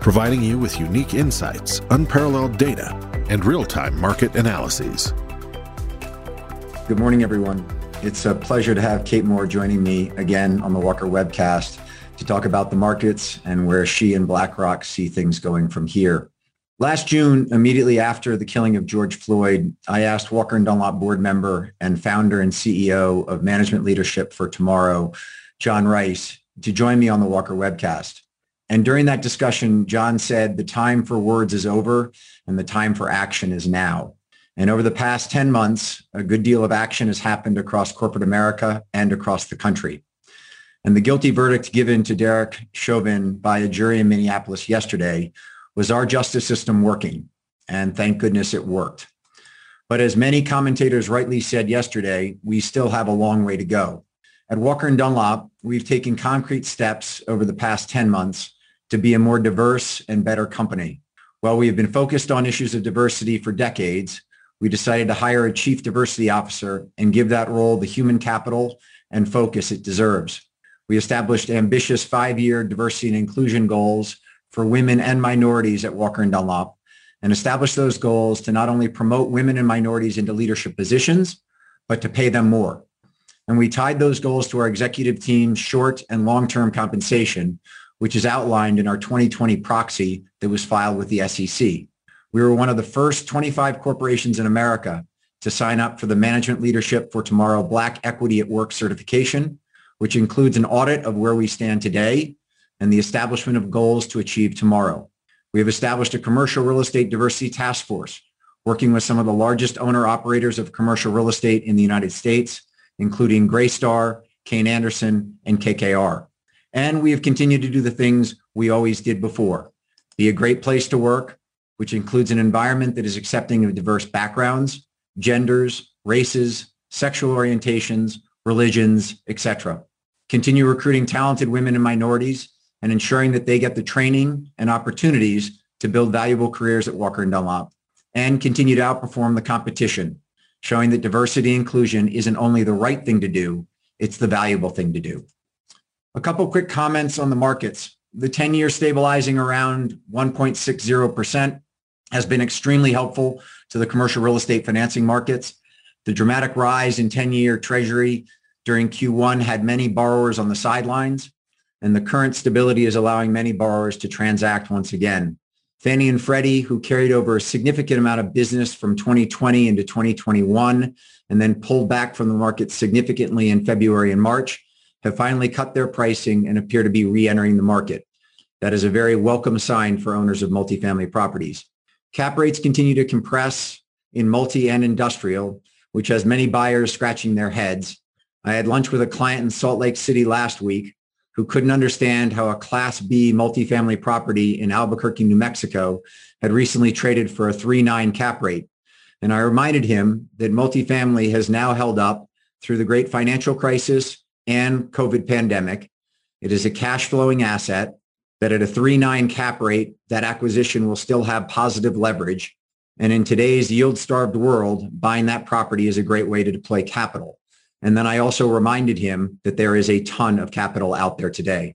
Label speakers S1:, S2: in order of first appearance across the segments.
S1: providing you with unique insights, unparalleled data, and real time market analyses.
S2: Good morning, everyone. It's a pleasure to have Kate Moore joining me again on the Walker webcast to talk about the markets and where she and BlackRock see things going from here. Last June, immediately after the killing of George Floyd, I asked Walker and Dunlop board member and founder and CEO of Management Leadership for Tomorrow, John Rice, to join me on the Walker webcast. And during that discussion, John said, the time for words is over and the time for action is now. And over the past 10 months, a good deal of action has happened across corporate America and across the country. And the guilty verdict given to Derek Chauvin by a jury in Minneapolis yesterday was our justice system working? And thank goodness it worked. But as many commentators rightly said yesterday, we still have a long way to go. At Walker and Dunlop, we've taken concrete steps over the past 10 months to be a more diverse and better company. While we have been focused on issues of diversity for decades, we decided to hire a chief diversity officer and give that role the human capital and focus it deserves. We established ambitious five-year diversity and inclusion goals for women and minorities at Walker and Dunlop and established those goals to not only promote women and minorities into leadership positions, but to pay them more. And we tied those goals to our executive team's short and long-term compensation, which is outlined in our 2020 proxy that was filed with the SEC. We were one of the first 25 corporations in America to sign up for the Management Leadership for Tomorrow Black Equity at Work certification, which includes an audit of where we stand today and the establishment of goals to achieve tomorrow. We have established a commercial real estate diversity task force working with some of the largest owner operators of commercial real estate in the United States, including Greystar, Kayne Anderson, and KKR. And we have continued to do the things we always did before. Be a great place to work, which includes an environment that is accepting of diverse backgrounds, genders, races, sexual orientations, religions, etc. Continue recruiting talented women and minorities and ensuring that they get the training and opportunities to build valuable careers at Walker & Dunlop and continue to outperform the competition, showing that diversity inclusion isn't only the right thing to do, it's the valuable thing to do. A couple quick comments on the markets. The 10-year stabilizing around 1.60% has been extremely helpful to the commercial real estate financing markets. The dramatic rise in 10-year treasury during Q1 had many borrowers on the sidelines, and the current stability is allowing many borrowers to transact once again. Fannie and Freddie, who carried over a significant amount of business from 2020 into 2021 and then pulled back from the market significantly in February and March, have finally cut their pricing and appear to be re-entering the market. That is a very welcome sign for owners of multifamily properties. Cap rates continue to compress in multi and industrial, which has many buyers scratching their heads. I had lunch with a client in Salt Lake City last week who couldn't understand how a Class B multifamily property in Albuquerque, New Mexico had recently traded for a 3.9 cap rate. And I reminded him that multifamily has now held up through the great financial crisis and COVID pandemic. It is a cash flowing asset that at a 3.9 cap rate, that acquisition will still have positive leverage. And in today's yield starved world, buying that property is a great way to deploy capital. And then I also reminded him that there is a ton of capital out there today.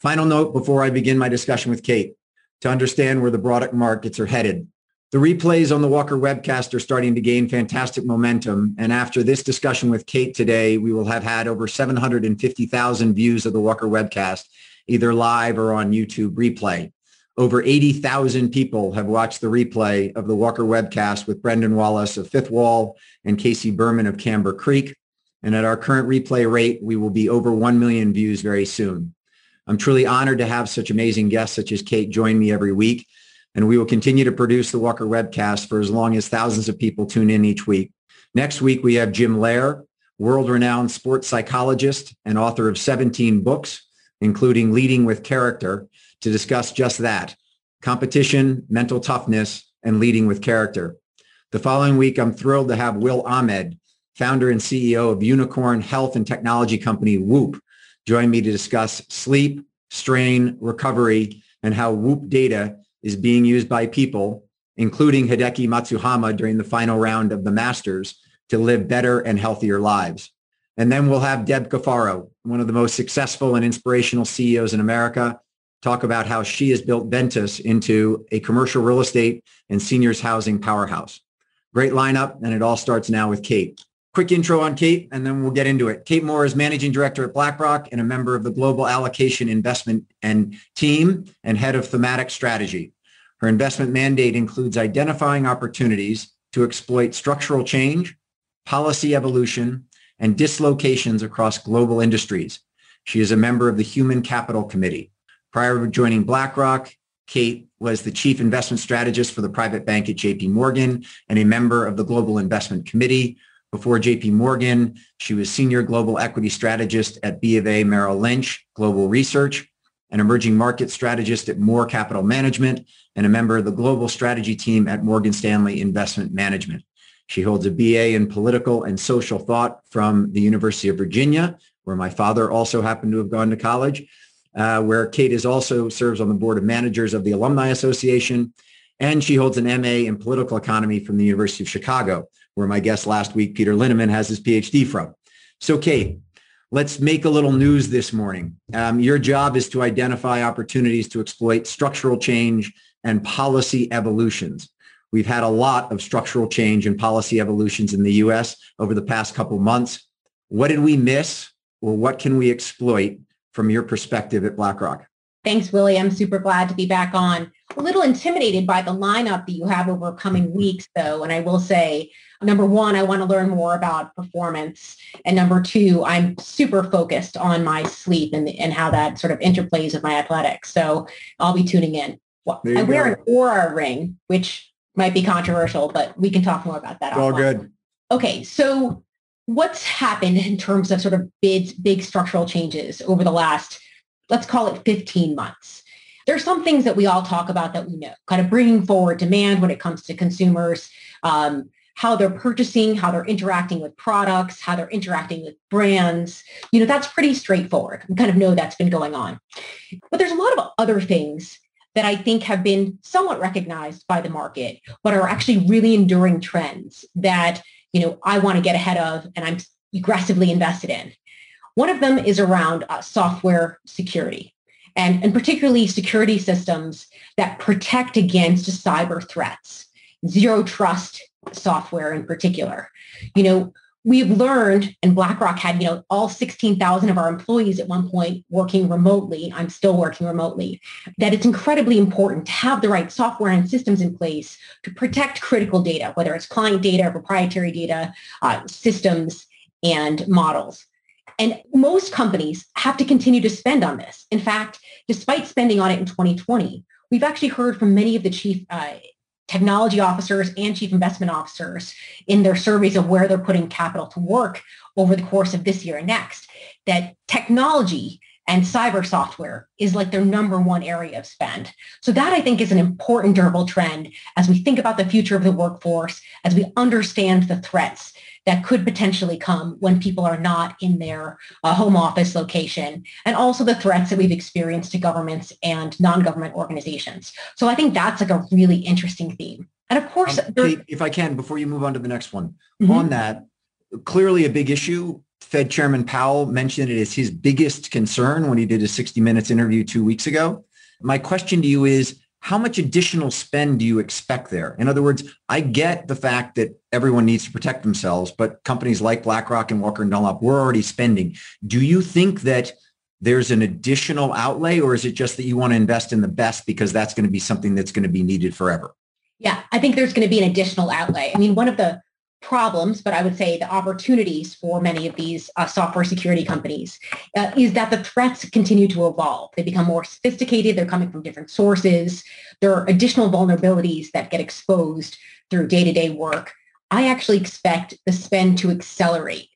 S2: Final note before I begin my discussion with Kate, to understand where the product markets are headed. The replays on the Walker webcast are starting to gain fantastic momentum. And after this discussion with Kate today, we will have had over 750,000 views of the Walker webcast, either live or on YouTube replay. Over 80,000 people have watched the replay of the Walker webcast with Brendan Wallace of Fifth Wall and Casey Berman of Camber Creek. And at our current replay rate, we will be over 1 million views very soon. I'm truly honored to have such amazing guests such as Kate join me every week and we will continue to produce the Walker webcast for as long as thousands of people tune in each week. Next week, we have Jim Loehr, world-renowned sports psychologist and author of 17 books, including Leading with Character, to discuss just that, competition, mental toughness, and leading with character. The following week, I'm thrilled to have Will Ahmed, founder and CEO of unicorn health and technology company Whoop, join me to discuss sleep, strain, recovery, and how Whoop data is being used by people, including Hideki Matsuyama during the final round of the Masters, to live better and healthier lives. And then we'll have Deb Cafaro, one of the most successful and inspirational CEOs in America, talk about how she has built Ventas into a commercial real estate and seniors housing powerhouse. Great lineup, and it all starts now with Kate. Quick intro on Kate, and then we'll get into it. Kate Moore is managing director at BlackRock and a member of the Global Allocation Investment and Team and head of thematic strategy. Her investment mandate includes identifying opportunities to exploit structural change, policy evolution, and dislocations across global industries. She is a member of the Human Capital Committee. Prior to joining BlackRock, Kate was the chief investment strategist for the private bank at JP Morgan and a member of the Global Investment Committee. Before JP Morgan, she was senior global equity strategist at B of A Merrill Lynch Global Research, an emerging market strategist at Moore Capital Management, and a member of the global strategy team at Morgan Stanley Investment Management. She holds a BA in political and social thought from the University of Virginia, where my father also happened to have gone to college, uh, where Kate is also serves on the board of managers of the Alumni Association. And she holds an MA in political economy from the University of Chicago, where my guest last week, Peter Linneman, has his PhD from. So Kate, let's make a little news this morning. Um, your job is to identify opportunities to exploit structural change and policy evolutions. We've had a lot of structural change and policy evolutions in the U.S. over the past couple months. What did we miss or what can we exploit from your perspective at BlackRock?
S3: Thanks, Willie. I'm super glad to be back on. A little intimidated by the lineup that you have over coming weeks, though. And I will say, number one, I want to learn more about performance. And number two, I'm super focused on my sleep and, and how that sort of interplays with my athletics. So I'll be tuning in. I wear an Oura ring, which might be controversial, but we can talk more about that.
S2: All good.
S3: Okay, so what's happened in terms of sort of big, big structural changes over the last, let's call it 15 months? There's some things that we all talk about that we know, kind of bringing forward demand when it comes to consumers, um, how they're purchasing, how they're interacting with products, how they're interacting with brands. You know, that's pretty straightforward. We kind of know that's been going on. But there's a lot of other things that I think have been somewhat recognized by the market, but are actually really enduring trends that, you know, I want to get ahead of and I'm aggressively invested in. One of them is around uh, software security and, and particularly security systems that protect against cyber threats, zero trust software in particular. You know, we've learned, and BlackRock had, you know, all 16,000 of our employees at one point working remotely. I'm still working remotely, that it's incredibly important to have the right software and systems in place to protect critical data, whether it's client data, proprietary data, uh, systems, and models. And most companies have to continue to spend on this. In fact, despite spending on it in 2020, we've actually heard from many of the chief uh, technology officers and chief investment officers in their surveys of where they're putting capital to work over the course of this year and next, that technology and cyber software is like their number one area of spend. So that I think is an important durable trend as we think about the future of the workforce, as we understand the threats that could potentially come when people are not in their uh, home office location, and also the threats that we've experienced to governments and non-government organizations. So I think that's like a really interesting theme. And of course,
S2: um, Kate, if I can, before you move on to the next one, mm-hmm. on that, clearly a big issue. Fed Chairman Powell mentioned it as his biggest concern when he did a 60 Minutes interview two weeks ago. My question to you is, how much additional spend do you expect there? In other words, I get the fact that everyone needs to protect themselves, but companies like BlackRock and Walker and Dunlop, we're already spending. Do you think that there's an additional outlay or is it just that you want to invest in the best because that's going to be something that's going to be needed forever?
S3: Yeah, I think there's going to be an additional outlay. I mean, one of the problems, but I would say the opportunities for many of these uh, software security companies uh, is that the threats continue to evolve. They become more sophisticated. They're coming from different sources. There are additional vulnerabilities that get exposed through day-to-day work. I actually expect the spend to accelerate.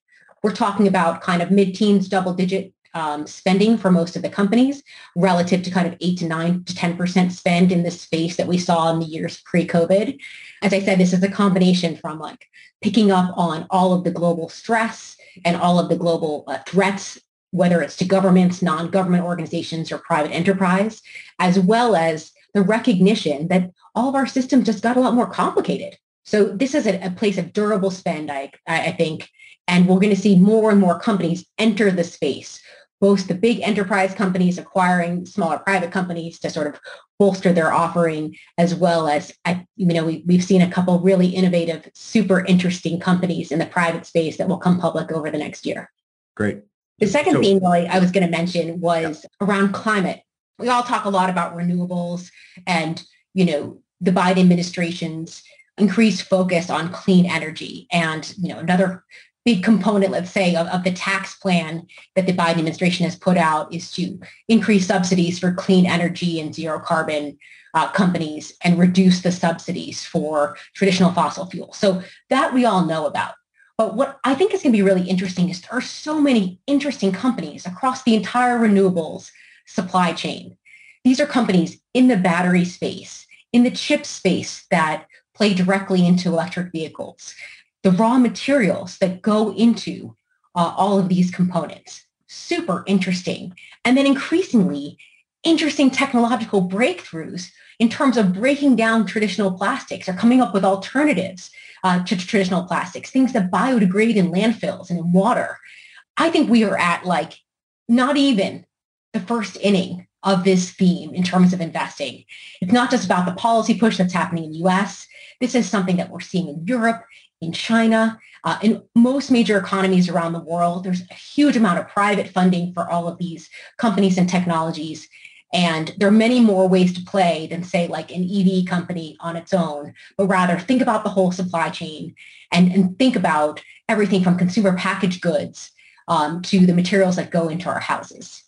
S3: We're talking about kind of mid-teens, double-digit um, spending for most of the companies relative to kind of 8 to 9 to 10% spend in this space that we saw in the years pre-COVID. As I said, this is a combination from like picking up on all of the global stress and all of the global uh, threats, whether it's to governments, non-government organizations, or private enterprise, as well as the recognition that all of our systems just got a lot more complicated. So this is a, a place of durable spend, I, I think, and we're going to see more and more companies enter the space both the big enterprise companies acquiring smaller private companies to sort of bolster their offering, as well as, I, you know, we, we've seen a couple really innovative, super interesting companies in the private space that will come public over the next year.
S2: Great.
S3: The second so, theme I, I was going to mention was yeah. around climate. We all talk a lot about renewables and, you know, the Biden administration's increased focus on clean energy. And, you know, another big component, let's say, of, of the tax plan that the Biden administration has put out is to increase subsidies for clean energy and zero carbon uh, companies and reduce the subsidies for traditional fossil fuels. So that we all know about. But what I think is going to be really interesting is there are so many interesting companies across the entire renewables supply chain. These are companies in the battery space, in the chip space that play directly into electric vehicles the raw materials that go into uh, all of these components. Super interesting. And then increasingly interesting technological breakthroughs in terms of breaking down traditional plastics or coming up with alternatives uh, to traditional plastics, things that biodegrade in landfills and in water. I think we are at like not even the first inning of this theme in terms of investing. It's not just about the policy push that's happening in the US. This is something that we're seeing in Europe, in China, uh, in most major economies around the world. There's a huge amount of private funding for all of these companies and technologies. And there are many more ways to play than say like an EV company on its own, but rather think about the whole supply chain and, and think about everything from consumer packaged goods um, to the materials that go into our houses.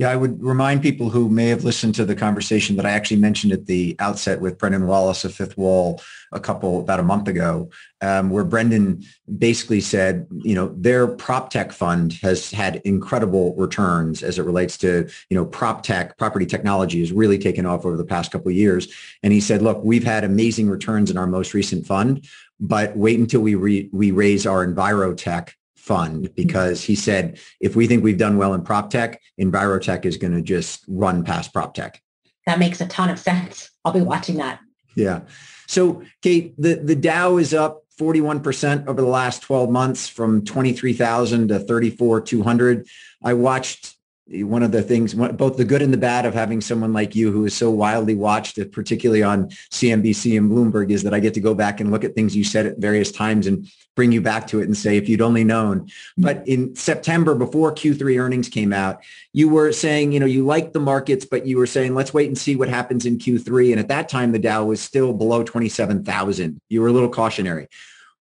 S2: Yeah, I would remind people who may have listened to the conversation that I actually mentioned at the outset with Brendan Wallace of Fifth Wall a couple about a month ago, um, where Brendan basically said, you know, their prop tech fund has had incredible returns as it relates to, you know, prop tech, property technology has really taken off over the past couple of years. And he said, look, we've had amazing returns in our most recent fund, but wait until we re- we raise our EnviroTech fund because he said if we think we've done well in prop tech, EnviroTech is going to just run past prop tech.
S3: That makes a ton of sense. I'll be watching that.
S2: Yeah. So Kate, the, the Dow is up 41% over the last 12 months from 23,000 to 34,200. I watched one of the things, both the good and the bad of having someone like you who is so wildly watched, uh, particularly on CNBC and Bloomberg, is that I get to go back and look at things you said at various times and bring you back to it and say, if you'd only known. Mm-hmm. But in September, before Q3 earnings came out, you were saying, you know, you liked the markets, but you were saying, let's wait and see what happens in Q3. And at that time, the Dow was still below 27,000. You were a little cautionary.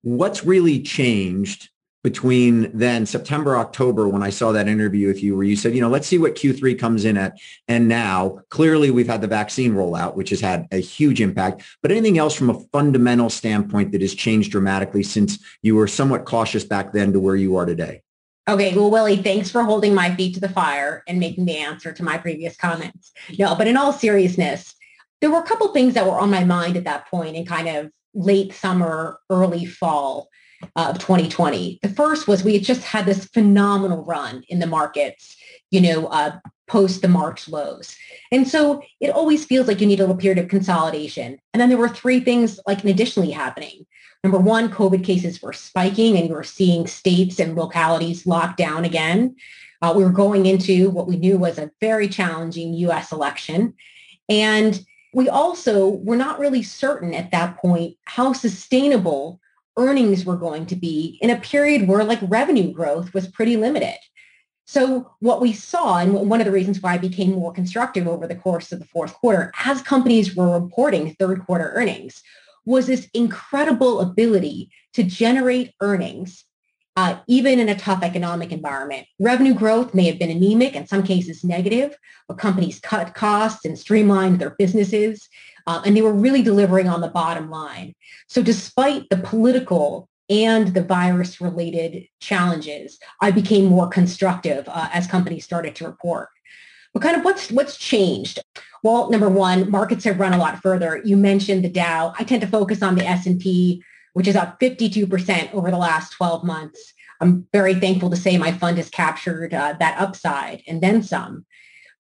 S2: What's really changed between then September, October, when I saw that interview with you where you said, you know, let's see what Q3 comes in at. And now clearly we've had the vaccine rollout, which has had a huge impact. But anything else from a fundamental standpoint that has changed dramatically since you were somewhat cautious back then to where you are today?
S3: Okay, well, Willie, thanks for holding my feet to the fire and making the answer to my previous comments. No, but in all seriousness, there were a couple things that were on my mind at that point in kind of late summer, early fall of 2020. The first was we had just had this phenomenal run in the markets, you know, uh, post the March lows. And so it always feels like you need a little period of consolidation. And then there were three things like additionally happening. Number one, COVID cases were spiking and you were seeing states and localities lock down again. Uh, we were going into what we knew was a very challenging U.S. election. And we also were not really certain at that point how sustainable earnings were going to be in a period where like revenue growth was pretty limited. So what we saw, and one of the reasons why I became more constructive over the course of the fourth quarter, as companies were reporting third quarter earnings, was this incredible ability to generate earnings uh, even in a tough economic environment. Revenue growth may have been anemic, in some cases negative, but companies cut costs and streamlined their businesses, uh, and they were really delivering on the bottom line. So despite the political and the virus related challenges, I became more constructive uh, as companies started to report. But kind of what's what's changed? Well, number one, markets have run a lot further. You mentioned the Dow. I tend to focus on the S&P, which is up 52% over the last 12 months. I'm very thankful to say my fund has captured uh, that upside and then some.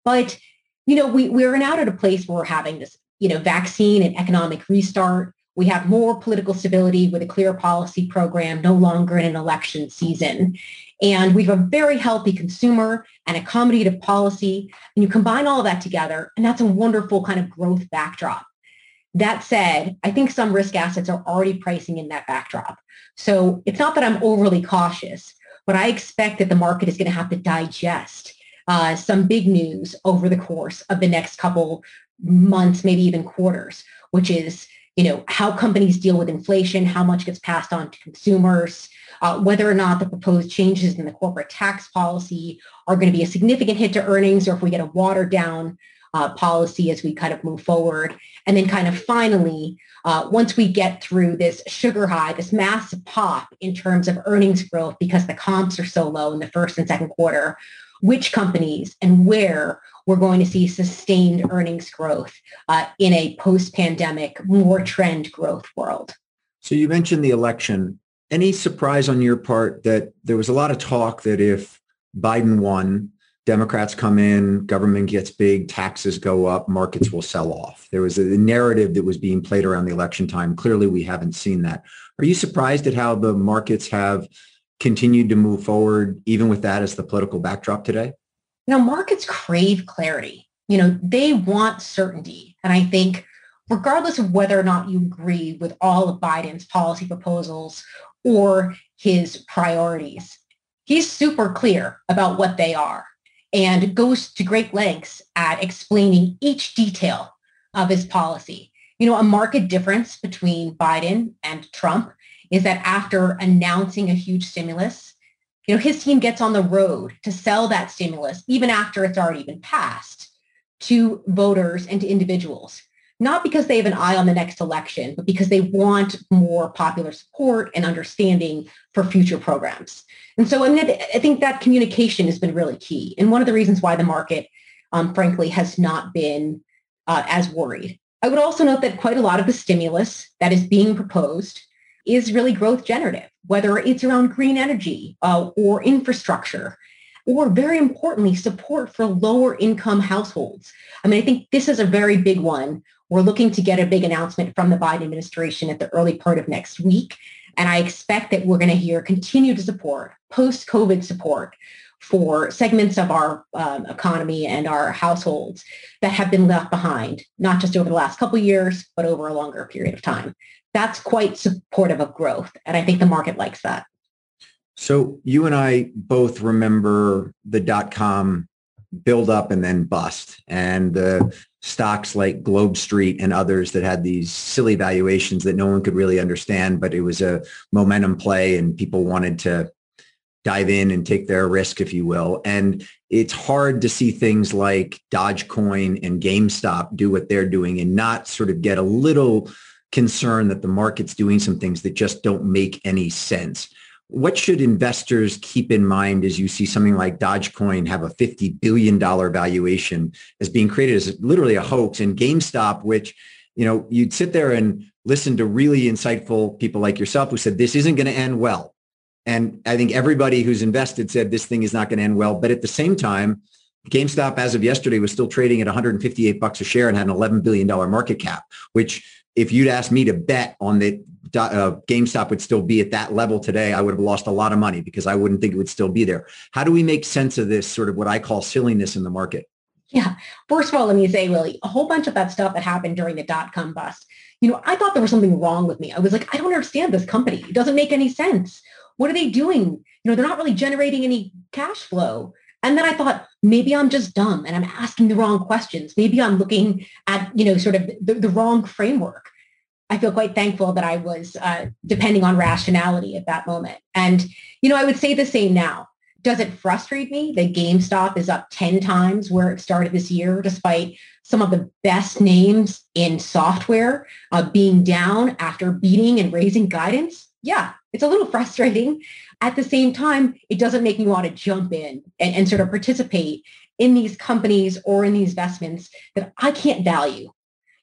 S3: But, you know, we, we're now at a place where we're having this, you know, vaccine and economic restart. We have more political stability with a clear policy program, no longer in an election season. And we have a very healthy consumer and accommodative policy. And you combine all of that together, and that's a wonderful kind of growth backdrop. That said, I think some risk assets are already pricing in that backdrop. So it's not that I'm overly cautious, but I expect that the market is going to have to digest uh, some big news over the course of the next couple months, maybe even quarters, which is you know how companies deal with inflation, how much gets passed on to consumers, uh, whether or not the proposed changes in the corporate tax policy are going to be a significant hit to earnings or if we get a watered down uh, policy as we kind of move forward. And then kind of finally, uh, once we get through this sugar high, this massive pop in terms of earnings growth because the comps are so low in the first and second quarter, which companies and where we're going to see sustained earnings growth uh, in a post-pandemic, more trend growth world.
S2: So you mentioned the election any surprise on your part that there was a lot of talk that if Biden won, Democrats come in, government gets big, taxes go up, markets will sell off. There was a narrative that was being played around the election time. Clearly, we haven't seen that. Are you surprised at how the markets have continued to move forward, even with that as the political backdrop today?
S3: You know, markets crave clarity. You know, they want certainty. And I think regardless of whether or not you agree with all of Biden's policy proposals or his priorities. He's super clear about what they are and goes to great lengths at explaining each detail of his policy. You know, a marked difference between Biden and Trump is that after announcing a huge stimulus, you know, his team gets on the road to sell that stimulus, even after it's already been passed, to voters and to individuals not because they have an eye on the next election, but because they want more popular support and understanding for future programs. And so I mean, I think that communication has been really key. And one of the reasons why the market, um, frankly, has not been uh, as worried. I would also note that quite a lot of the stimulus that is being proposed is really growth generative, whether it's around green energy uh, or infrastructure or very importantly, support for lower income households. I mean, I think this is a very big one we're looking to get a big announcement from the Biden administration at the early part of next week. And I expect that we're going to hear continued support, post-COVID support for segments of our um, economy and our households that have been left behind, not just over the last couple years, but over a longer period of time. That's quite supportive of growth. And I think the market likes that.
S2: So you and I both remember the dot-com build up and then bust. And the stocks like Globe Street and others that had these silly valuations that no one could really understand, but it was a momentum play and people wanted to dive in and take their risk, if you will. And it's hard to see things like Dogecoin and GameStop do what they're doing and not sort of get a little concerned that the market's doing some things that just don't make any sense. What should investors keep in mind as you see something like Dogecoin have a $50 billion valuation as being created as literally a hoax and GameStop, which, you know, you'd sit there and listen to really insightful people like yourself who said this isn't going to end well. And I think everybody who's invested said this thing is not going to end well. But at the same time, GameStop as of yesterday was still trading at 158 bucks a share and had an 11 billion dollar market cap, which if you'd asked me to bet on the uh, GameStop would still be at that level today, I would have lost a lot of money because I wouldn't think it would still be there. How do we make sense of this sort of what I call silliness in the market?
S3: Yeah. First of all, let me say, Willie, a whole bunch of that stuff that happened during the dot-com bust, you know, I thought there was something wrong with me. I was like, I don't understand this company. It doesn't make any sense. What are they doing? You know, they're not really generating any cash flow. And then I thought, maybe I'm just dumb and I'm asking the wrong questions. Maybe I'm looking at, you know, sort of the, the wrong framework. I feel quite thankful that I was uh, depending on rationality at that moment. And, you know, I would say the same now. Does it frustrate me that GameStop is up 10 times where it started this year, despite some of the best names in software uh, being down after beating and raising guidance? Yeah, It's a little frustrating. At the same time, it doesn't make me want to jump in and, and sort of participate in these companies or in these investments that I can't value,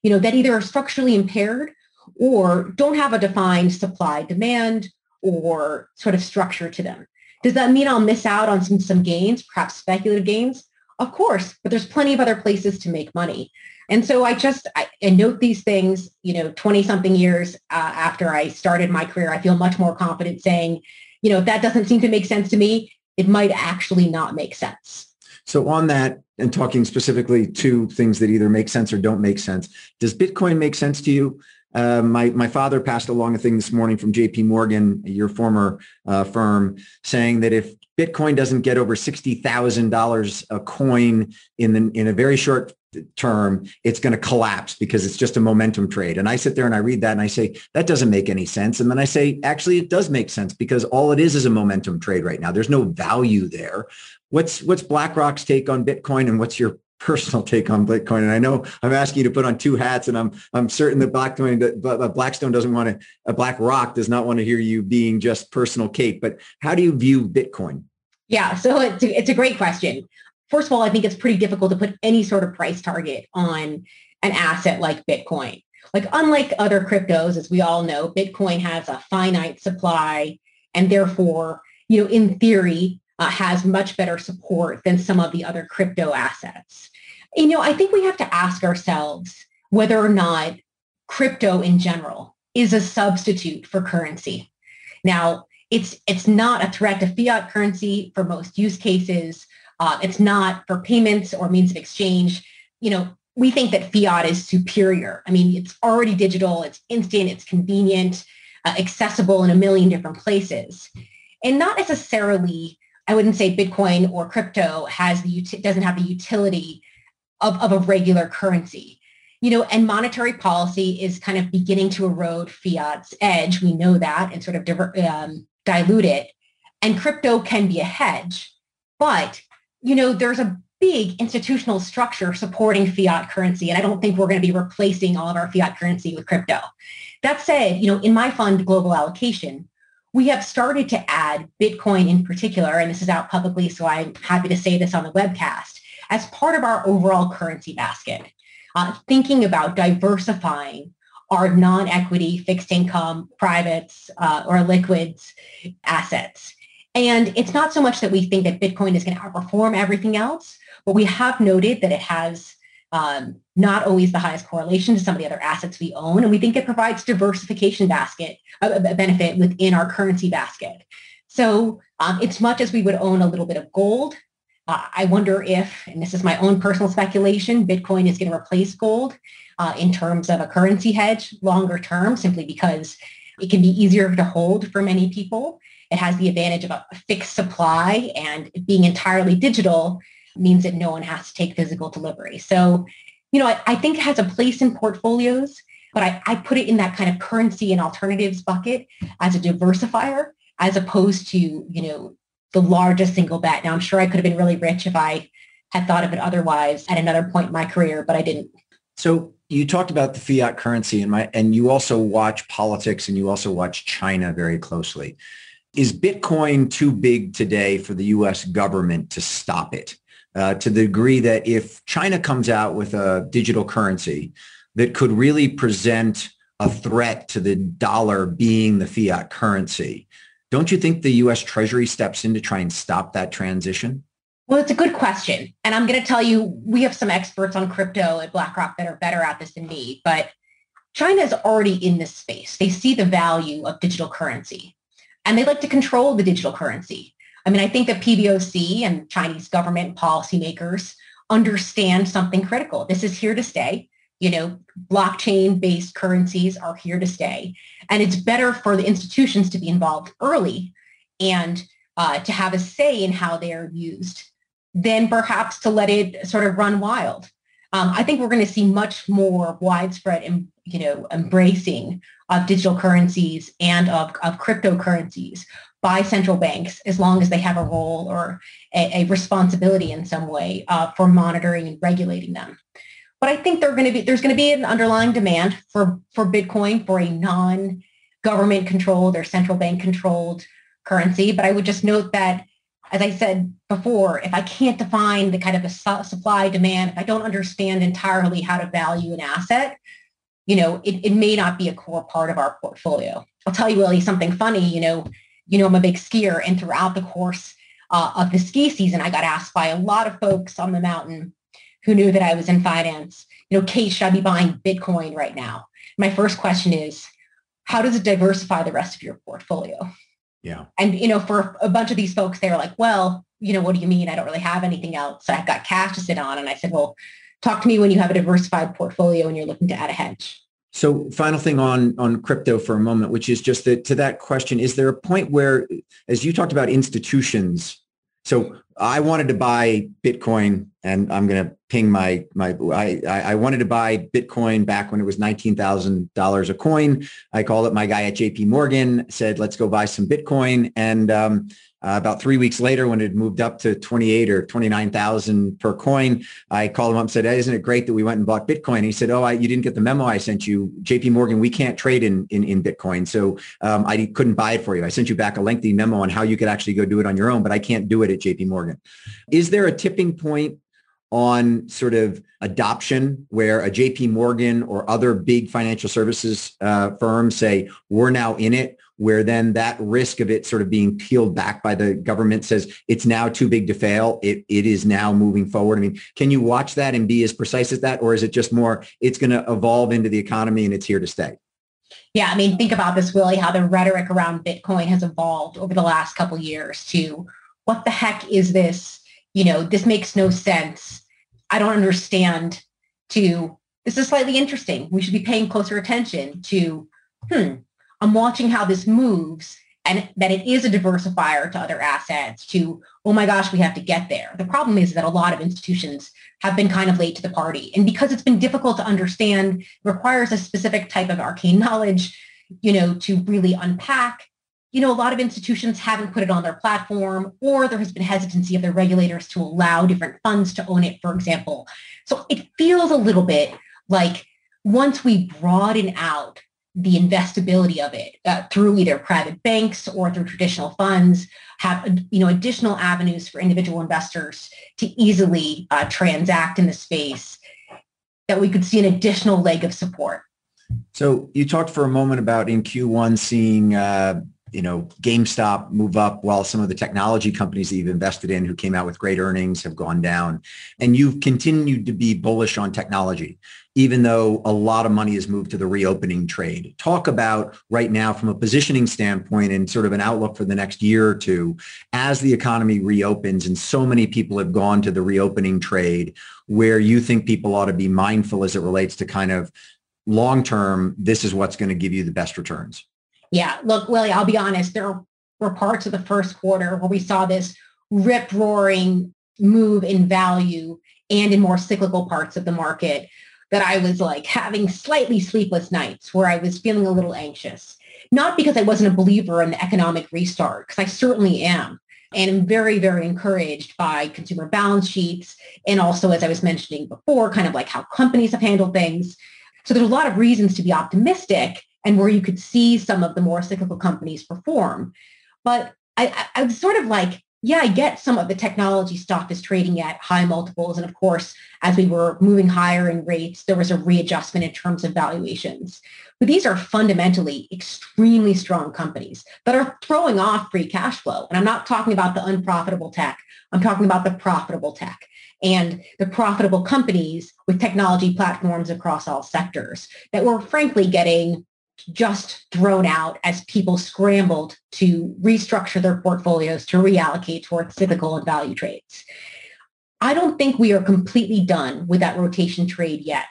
S3: you know, that either are structurally impaired or don't have a defined supply demand or sort of structure to them. Does that mean I'll miss out on some, some gains, perhaps speculative gains? Of course, but there's plenty of other places to make money. And so I just I, I note these things, you know, 20 something years uh, after I started my career, I feel much more confident saying, you know, if that doesn't seem to make sense to me, it might actually not make sense.
S2: So on that, and talking specifically to things that either make sense or don't make sense, does Bitcoin make sense to you? Uh, my my father passed along a thing this morning from J.P. Morgan, your former uh, firm, saying that if Bitcoin doesn't get over sixty thousand dollars a coin in the in a very short term, it's going to collapse because it's just a momentum trade. And I sit there and I read that and I say that doesn't make any sense. And then I say actually it does make sense because all it is is a momentum trade right now. There's no value there. What's what's BlackRock's take on Bitcoin and what's your personal take on Bitcoin. And I know I'm asking you to put on two hats, and I'm I'm certain that Blackstone, that Blackstone doesn't want to, a uh, BlackRock does not want to hear you being just personal Kate. But how do you view Bitcoin?
S3: Yeah, so it's a, it's a great question. First of all, I think it's pretty difficult to put any sort of price target on an asset like Bitcoin. Like unlike other cryptos, as we all know, Bitcoin has a finite supply, and therefore, you know, in theory, uh, has much better support than some of the other crypto assets. You know, I think we have to ask ourselves whether or not crypto in general is a substitute for currency. Now, it's it's not a threat to fiat currency for most use cases. Uh, it's not for payments or means of exchange. You know, we think that fiat is superior. I mean, it's already digital, it's instant, it's convenient, uh, accessible in a million different places, and not necessarily I wouldn't say Bitcoin or crypto has the doesn't have the utility of, of a regular currency. You know, and monetary policy is kind of beginning to erode fiat's edge. We know that and sort of diver, um, dilute it. And crypto can be a hedge, but you know, there's a big institutional structure supporting fiat currency, and I don't think we're going to be replacing all of our fiat currency with crypto. That said, you know, in my fund global allocation, we have started to add Bitcoin in particular, and this is out publicly, so I'm happy to say this on the webcast, as part of our overall currency basket, uh, thinking about diversifying our non-equity fixed income privates uh, or liquids assets. And it's not so much that we think that Bitcoin is going to outperform everything else, but we have noted that it has um, not always the highest correlation to some of the other assets we own. And we think it provides diversification basket, a, a benefit within our currency basket. So um, it's much as we would own a little bit of gold. Uh, I wonder if, and this is my own personal speculation, Bitcoin is going to replace gold uh, in terms of a currency hedge longer term, simply because it can be easier to hold for many people. It has the advantage of a fixed supply and being entirely digital means that no one has to take physical delivery. So, you know, I, I think has a place in portfolios, but I, I put it in that kind of currency and alternatives bucket as a diversifier, as opposed to, you know, the largest single bet. Now, I'm sure I could have been really rich if I had thought of it otherwise at another point in my career, but I didn't.
S2: So you talked about the fiat currency and my and you also watch politics and you also watch China very closely. Is Bitcoin too big today for the US government to stop it? uh, to the degree that if China comes out with a digital currency that could really present a threat to the dollar being the fiat currency, don't you think the U.S. Treasury steps in to try and stop that transition?
S3: Well, it's a good question. And I'm going to tell you, we have some experts on crypto at BlackRock that are better at this than me, but China is already in this space. They see the value of digital currency and they like to control the digital currency. I mean, I think that PBOC and Chinese government policymakers understand something critical. This is here to stay. You know, blockchain-based currencies are here to stay. And it's better for the institutions to be involved early and uh, to have a say in how they are used than perhaps to let it sort of run wild. Um, I think we're going to see much more widespread, you know, embracing of digital currencies and of, of cryptocurrencies by central banks as long as they have a role or a, a responsibility in some way uh, for monitoring and regulating them. But I think going to be there's going to be an underlying demand for for Bitcoin for a non government controlled or central bank controlled currency. But I would just note that, as I said before, if I can't define the kind of a supply demand, if I don't understand entirely how to value an asset, you know, it, it may not be a core part of our portfolio. I'll tell you, Willie, something funny. You know, you know, I'm a big skier, and throughout the course uh, of the ski season, I got asked by a lot of folks on the mountain who knew that I was in finance, you know, Kate, should I be buying Bitcoin right now? My first question is, how does it diversify the rest of your portfolio?
S2: Yeah.
S3: And, you know, for a bunch of these folks, they were like, well, you know, what do you mean? I don't really have anything else. I've got cash to sit on. And I said, well, talk to me when you have a diversified portfolio and you're looking to add a hedge.
S2: So final thing on, on crypto for a moment, which is just that to that question, is there a point where, as you talked about institutions, so I wanted to buy Bitcoin and I'm going to ping my, my, I, I wanted to buy Bitcoin back when it was $19,000 a coin. I called up my guy at JP Morgan, said, let's go buy some Bitcoin. And, um, uh, about three weeks later, when it moved up to 28 or 29,000 per coin, I called him up and said, hey, isn't it great that we went and bought Bitcoin? And he said, oh, I, you didn't get the memo I sent you. JP Morgan, we can't trade in, in, in Bitcoin. So um, I couldn't buy it for you. I sent you back a lengthy memo on how you could actually go do it on your own, but I can't do it at JP Morgan. Is there a tipping point on sort of adoption where a JP Morgan or other big financial services uh, firms say, we're now in it, where then that risk of it sort of being peeled back by the government says it's now too big to fail. It, it is now moving forward. I mean, can you watch that and be as precise as that? Or is it just more, it's going to evolve into the economy and it's here to stay?
S3: Yeah, I mean, think about this, Willie, how the rhetoric around Bitcoin has evolved over the last couple years to what the heck is this? You know, this makes no sense. I don't understand to this is slightly interesting. We should be paying closer attention to, hmm, I'm watching how this moves and that it is a diversifier to other assets to, oh my gosh, we have to get there. The problem is that a lot of institutions have been kind of late to the party. And because it's been difficult to understand, requires a specific type of arcane knowledge, you know, to really unpack, you know, a lot of institutions haven't put it on their platform or there has been hesitancy of their regulators to allow different funds to own it, for example. So it feels a little bit like once we broaden out the investability of it uh, through either private banks or through traditional funds have you know additional avenues for individual investors to easily uh, transact in the space that we could see an additional leg of support.
S2: So you talked for a moment about in q1 seeing uh, you know gamestop move up while some of the technology companies that you've invested in who came out with great earnings have gone down and you've continued to be bullish on technology even though a lot of money has moved to the reopening trade. Talk about right now from a positioning standpoint and sort of an outlook for the next year or two as the economy reopens and so many people have gone to the reopening trade where you think people ought to be mindful as it relates to kind of long term, this is what's going to give you the best returns.
S3: Yeah, look, Willie, I'll be honest. There were parts of the first quarter where we saw this rip roaring move in value and in more cyclical parts of the market that I was like having slightly sleepless nights where I was feeling a little anxious. Not because I wasn't a believer in the economic restart, because I certainly am. And I'm very, very encouraged by consumer balance sheets. And also, as I was mentioning before, kind of like how companies have handled things. So there's a lot of reasons to be optimistic and where you could see some of the more cyclical companies perform. But I, I, I was sort of like yeah, I get some of the technology stuff is trading at high multiples. And of course, as we were moving higher in rates, there was a readjustment in terms of valuations. But these are fundamentally extremely strong companies that are throwing off free cash flow. And I'm not talking about the unprofitable tech. I'm talking about the profitable tech and the profitable companies with technology platforms across all sectors that were frankly getting just thrown out as people scrambled to restructure their portfolios to reallocate towards cyclical and value trades. I don't think we are completely done with that rotation trade yet,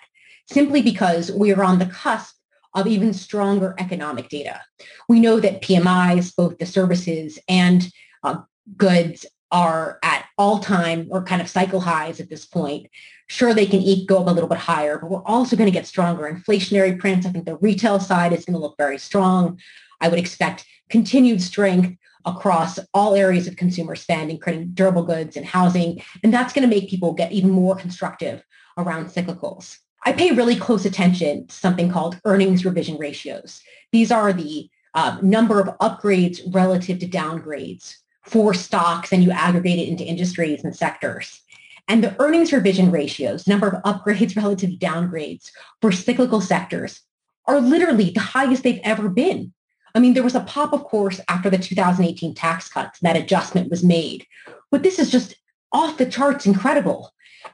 S3: simply because we are on the cusp of even stronger economic data. We know that PMIs, both the services and uh, goods, are at all-time or kind of cycle highs at this point. Sure, they can eat, go up a little bit higher, but we're also going to get stronger inflationary prints. I think the retail side is going to look very strong. I would expect continued strength across all areas of consumer spend, including durable goods and housing. And that's going to make people get even more constructive around cyclicals. I pay really close attention to something called earnings revision ratios. These are the uh, number of upgrades relative to downgrades for stocks and you aggregate it into industries and sectors. And the earnings revision ratios, number of upgrades relative to downgrades for cyclical sectors are literally the highest they've ever been. I mean, there was a pop, of course, after the 2018 tax cuts, that adjustment was made. But this is just off the charts incredible.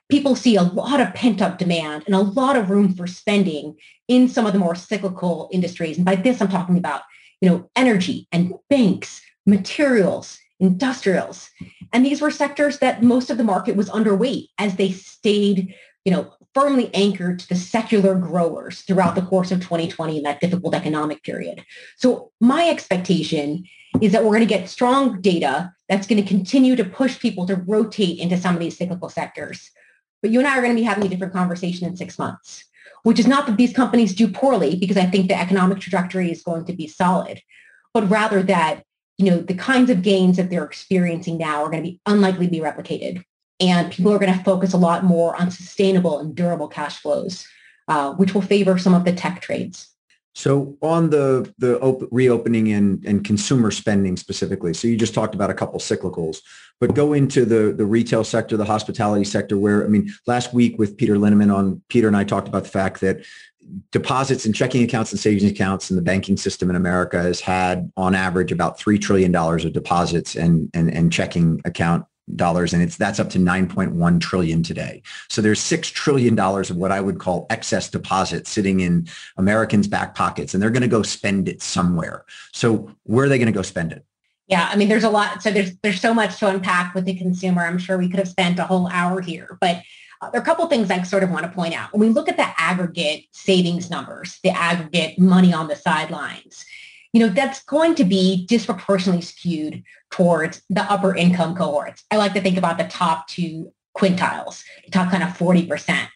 S3: People see a lot of pent up demand and a lot of room for spending in some of the more cyclical industries. And by this, I'm talking about, you know, energy and banks, materials, industrials. And these were sectors that most of the market was underweight as they stayed, you know, firmly anchored to the secular growers throughout the course of 2020 in that difficult economic period. So my expectation is that we're going to get strong data that's going to continue to push people to rotate into some of these cyclical sectors. But you and I are going to be having a different conversation in six months, which is not that these companies do poorly because I think the economic trajectory is going to be solid, but rather that you know, the kinds of gains that they're experiencing now are going to be unlikely to be replicated. And people are going to focus a lot more on sustainable and durable cash flows, uh, which will favor some of the tech trades.
S2: So on the the op- reopening and, and consumer spending specifically, so you just talked about a couple cyclicals, but go into the the retail sector, the hospitality sector, where I mean, last week with Peter Linneman on Peter and I talked about the fact that deposits and checking accounts and savings accounts in the banking system in America has had on average about $3 trillion of deposits and, and, and checking account dollars and it's that's up to 9.1 trillion today. So there's 6 trillion dollars of what I would call excess deposits sitting in Americans back pockets and they're going to go spend it somewhere. So where are they going to go spend it?
S3: Yeah, I mean there's a lot so there's there's so much to unpack with the consumer. I'm sure we could have spent a whole hour here, but uh, there are a couple things I sort of want to point out. When we look at the aggregate savings numbers, the aggregate money on the sidelines, you know, that's going to be disproportionately skewed towards the upper income cohorts. I like to think about the top two quintiles, top kind of 40%.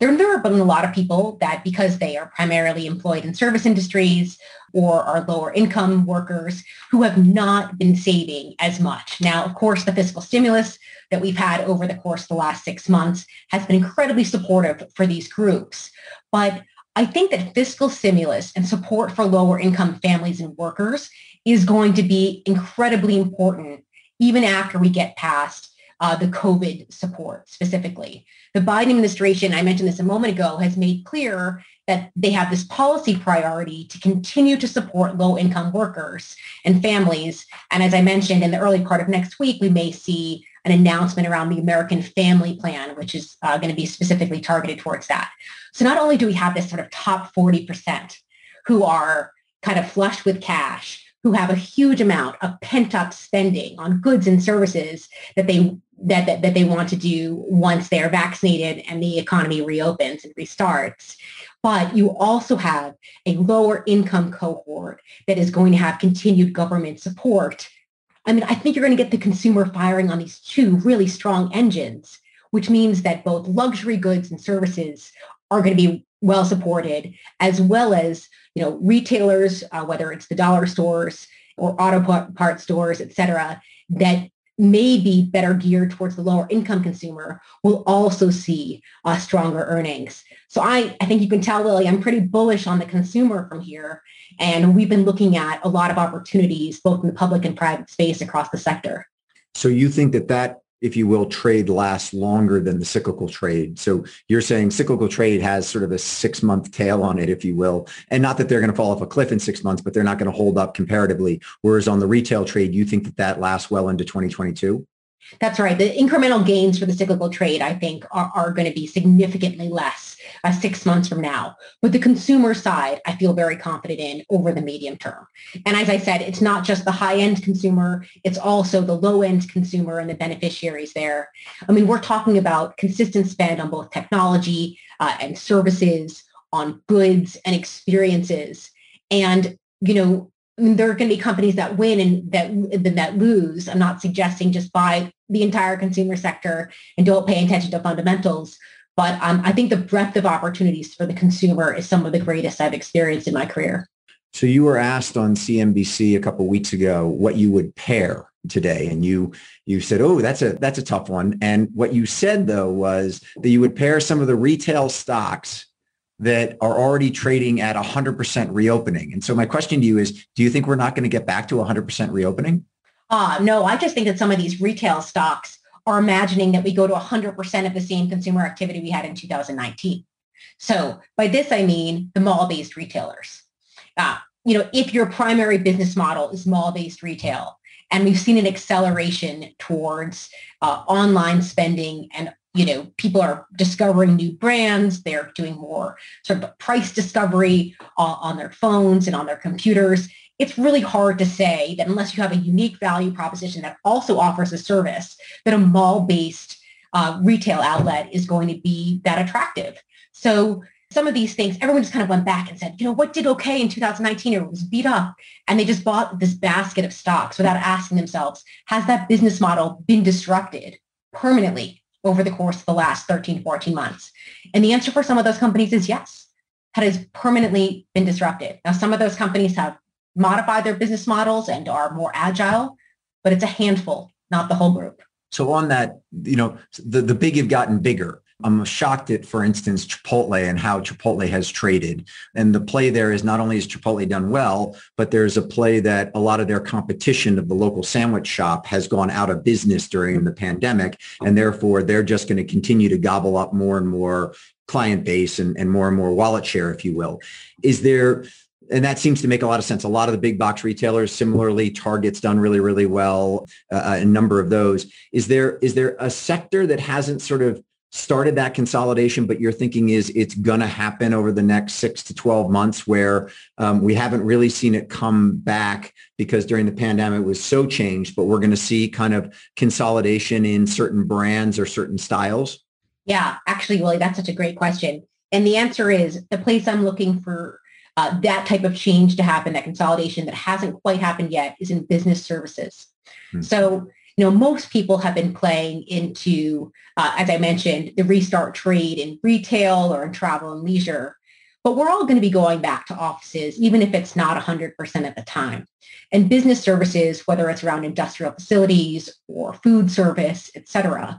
S3: There, there have been a lot of people that because they are primarily employed in service industries or are lower income workers who have not been saving as much. Now, of course, the fiscal stimulus that we've had over the course of the last six months has been incredibly supportive for these groups. But I think that fiscal stimulus and support for lower income families and workers is going to be incredibly important even after we get past uh, the COVID support specifically. The Biden administration, I mentioned this a moment ago, has made clear that they have this policy priority to continue to support low-income workers and families. And as I mentioned, in the early part of next week, we may see an announcement around the American Family Plan, which is uh, going to be specifically targeted towards that. So not only do we have this sort of top 40% who are kind of flush with cash, who have a huge amount of pent up spending on goods and services that they that, that, that they want to do once they're vaccinated and the economy reopens and restarts. But you also have a lower income cohort that is going to have continued government support. I mean, I think you're going to get the consumer firing on these two really strong engines, which means that both luxury goods and services are going to be well supported, as well as you know retailers, uh, whether it's the dollar stores or auto part stores, et cetera, that may be better geared towards the lower income consumer will also see uh, stronger earnings. So I, I think you can tell, Willie, I'm pretty bullish on the consumer from here. And we've been looking at a lot of opportunities, both in the public and private space across the sector.
S2: So you think that that if you will, trade lasts longer than the cyclical trade. So you're saying cyclical trade has sort of a six month tail on it, if you will. And not that they're going to fall off a cliff in six months, but they're not going to hold up comparatively. Whereas on the retail trade, you think that that lasts well into 2022?
S3: That's right. The incremental gains for the cyclical trade, I think, are, are going to be significantly less uh, six months from now. But the consumer side, I feel very confident in over the medium term. And as I said, it's not just the high-end consumer, it's also the low-end consumer and the beneficiaries there. I mean, we're talking about consistent spend on both technology uh, and services, on goods and experiences. And, you know, there are going to be companies that win and that that lose. I'm not suggesting just buy the entire consumer sector and don't pay attention to fundamentals. But um, I think the breadth of opportunities for the consumer is some of the greatest I've experienced in my career.
S2: So you were asked on CNBC a couple weeks ago what you would pair today, and you you said, "Oh, that's a that's a tough one." And what you said though was that you would pair some of the retail stocks that are already trading at 100% reopening. And so my question to you is, do you think we're not going to get back to 100% reopening?
S3: Uh, no, I just think that some of these retail stocks are imagining that we go to 100% of the same consumer activity we had in 2019. So by this, I mean the mall-based retailers. Uh, you know, if your primary business model is mall-based retail, and we've seen an acceleration towards uh, online spending and you know people are discovering new brands they're doing more sort of price discovery uh, on their phones and on their computers it's really hard to say that unless you have a unique value proposition that also offers a service that a mall-based uh, retail outlet is going to be that attractive so some of these things, everyone just kind of went back and said, you know, what did okay in 2019? It was beat up. And they just bought this basket of stocks without asking themselves, has that business model been disrupted permanently over the course of the last 13, 14 months? And the answer for some of those companies is yes. It has permanently been disrupted. Now, some of those companies have modified their business models and are more agile, but it's a handful, not the whole group.
S2: So on that, you know, the, the big have gotten bigger. I'm shocked at, for instance, Chipotle and how Chipotle has traded. And the play there is not only has Chipotle done well, but there's a play that a lot of their competition of the local sandwich shop has gone out of business during the pandemic. And therefore, they're just going to continue to gobble up more and more client base and, and more and more wallet share, if you will. Is there and that seems to make a lot of sense. A lot of the big box retailers, similarly, Target's done really, really well. Uh, a number of those. Is there is there a sector that hasn't sort of started that consolidation, but your thinking is it's going to happen over the next six to 12 months where um, we haven't really seen it come back because during the pandemic it was so changed, but we're going to see kind of consolidation in certain brands or certain styles?
S3: Yeah, actually, Willie, that's such a great question. And the answer is the place I'm looking for uh, that type of change to happen, that consolidation that hasn't quite happened yet is in business services. Hmm. So you know, most people have been playing into, uh, as I mentioned, the restart trade in retail or in travel and leisure. But we're all going to be going back to offices, even if it's not 100% at the time. And business services, whether it's around industrial facilities or food service, et cetera,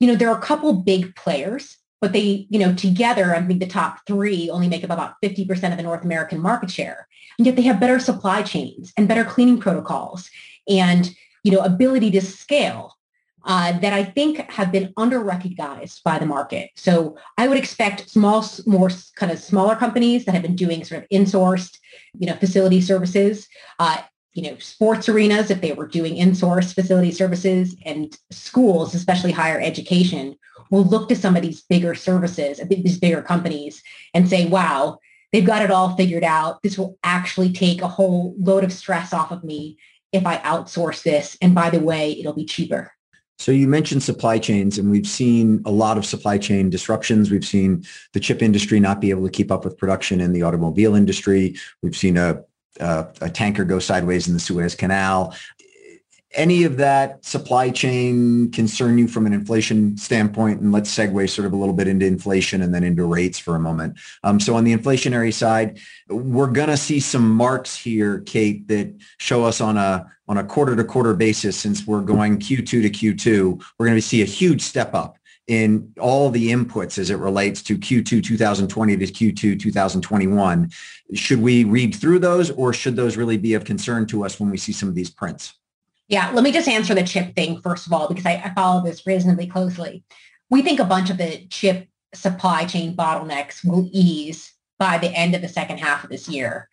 S3: you know, there are a couple big players, but they, you know, together, I think the top three only make up about 50% of the North American market share. And yet they have better supply chains and better cleaning protocols and you know, ability to scale uh, that I think have been under-recognized by the market. So I would expect small, more kind of smaller companies that have been doing sort of insourced, you know, facility services, uh, you know, sports arenas if they were doing insourced facility services and schools, especially higher education, will look to some of these bigger services, these bigger companies and say, wow, they've got it all figured out. This will actually take a whole load of stress off of me if I outsource this. And by the way, it'll be cheaper.
S2: So you mentioned supply chains, and we've seen a lot of supply chain disruptions. We've seen the chip industry not be able to keep up with production in the automobile industry. We've seen a, a, a tanker go sideways in the Suez Canal any of that supply chain concern you from an inflation standpoint? And let's segue sort of a little bit into inflation and then into rates for a moment. Um, so on the inflationary side, we're going to see some marks here, Kate, that show us on a on a quarter to quarter basis since we're going Q2 to Q2. We're going to see a huge step up in all the inputs as it relates to Q2 2020 to Q2 2021. Should we read through those or should those really be of concern to us when we see some of these prints?
S3: Yeah, let me just answer the chip thing first of all, because I, I follow this reasonably closely. We think a bunch of the chip supply chain bottlenecks will ease by the end of the second half of this year.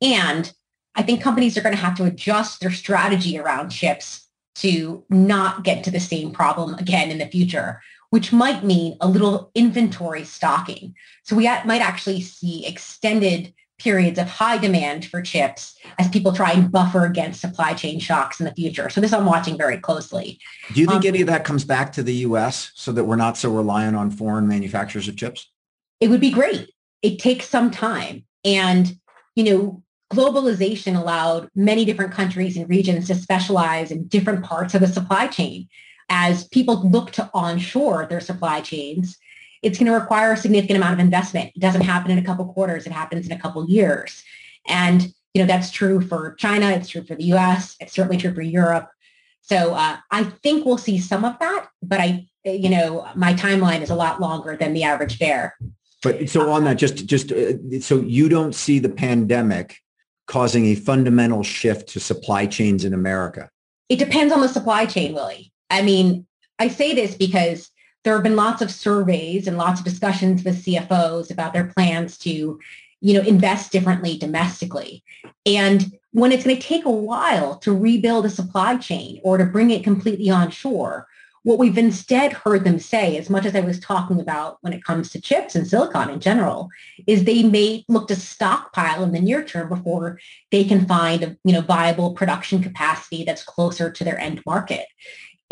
S3: And I think companies are going to have to adjust their strategy around chips to not get to the same problem again in the future, which might mean a little inventory stocking. So we might actually see extended periods of high demand for chips as people try and buffer against supply chain shocks in the future. So this I'm watching very closely.
S2: Do you think um, any of that comes back to the US so that we're not so reliant on foreign manufacturers of chips?
S3: It would be great. It takes some time. And, you know, globalization allowed many different countries and regions to specialize in different parts of the supply chain. As people look to onshore their supply chains, it's going to require a significant amount of investment. It doesn't happen in a couple quarters. It happens in a couple years. And, you know, that's true for China. It's true for the US. It's certainly true for Europe. So uh, I think we'll see some of that, but I, you know, my timeline is a lot longer than the average bear.
S2: But so on that, just just uh, so you don't see the pandemic causing a fundamental shift to supply chains in America.
S3: It depends on the supply chain, Willie. I mean, I say this because there have been lots of surveys and lots of discussions with CFOs about their plans to, you know, invest differently domestically. And when it's going to take a while to rebuild a supply chain or to bring it completely onshore, what we've instead heard them say, as much as I was talking about when it comes to chips and silicon in general, is they may look to stockpile in the near term before they can find a you know, viable production capacity that's closer to their end market.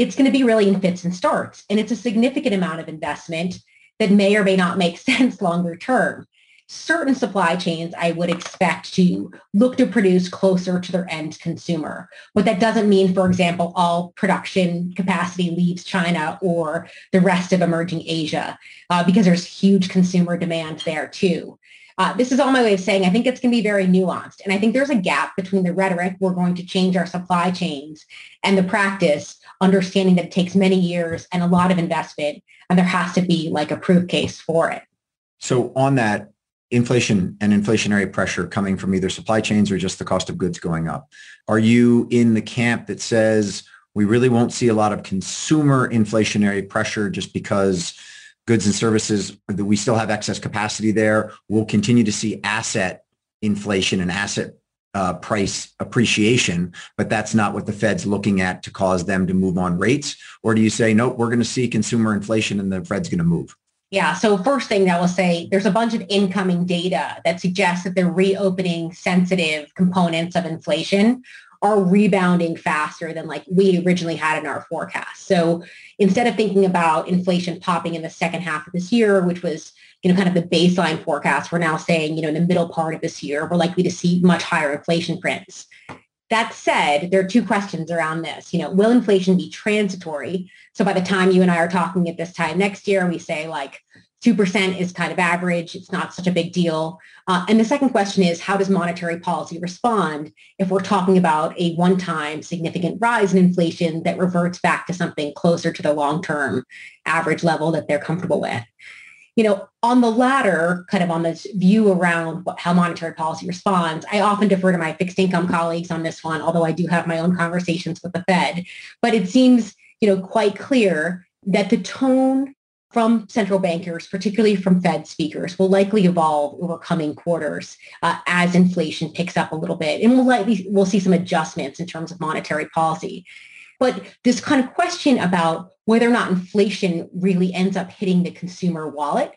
S3: It's going to be really in fits and starts. And it's a significant amount of investment that may or may not make sense longer term certain supply chains I would expect to look to produce closer to their end consumer. But that doesn't mean, for example, all production capacity leaves China or the rest of emerging Asia, uh, because there's huge consumer demand there too. Uh, this is all my way of saying I think it's going to be very nuanced. And I think there's a gap between the rhetoric, we're going to change our supply chains, and the practice, understanding that it takes many years and a lot of investment, and there has to be like a proof case for it.
S2: So on that, inflation and inflationary pressure coming from either supply chains or just the cost of goods going up. Are you in the camp that says we really won't see a lot of consumer inflationary pressure just because goods and services that we still have excess capacity there? We'll continue to see asset inflation and asset uh, price appreciation, but that's not what the Fed's looking at to cause them to move on rates? Or do you say, nope, we're going to see consumer inflation and the Fed's going to move?
S3: Yeah. So first thing I will say, there's a bunch of incoming data that suggests that the reopening sensitive components of inflation are rebounding faster than like we originally had in our forecast. So instead of thinking about inflation popping in the second half of this year, which was you know kind of the baseline forecast, we're now saying you know in the middle part of this year we're likely to see much higher inflation prints. That said, there are two questions around this. You know, will inflation be transitory? So by the time you and I are talking at this time next year, we say like 2% is kind of average. It's not such a big deal. Uh, and the second question is, how does monetary policy respond if we're talking about a one-time significant rise in inflation that reverts back to something closer to the long-term average level that they're comfortable with? You know, on the latter, kind of on this view around what, how monetary policy responds, I often defer to my fixed income colleagues on this one, although I do have my own conversations with the Fed. But it seems, you know, quite clear that the tone from central bankers, particularly from Fed speakers, will likely evolve over coming quarters uh, as inflation picks up a little bit, and we'll likely we'll see some adjustments in terms of monetary policy. But this kind of question about whether or not inflation really ends up hitting the consumer wallet,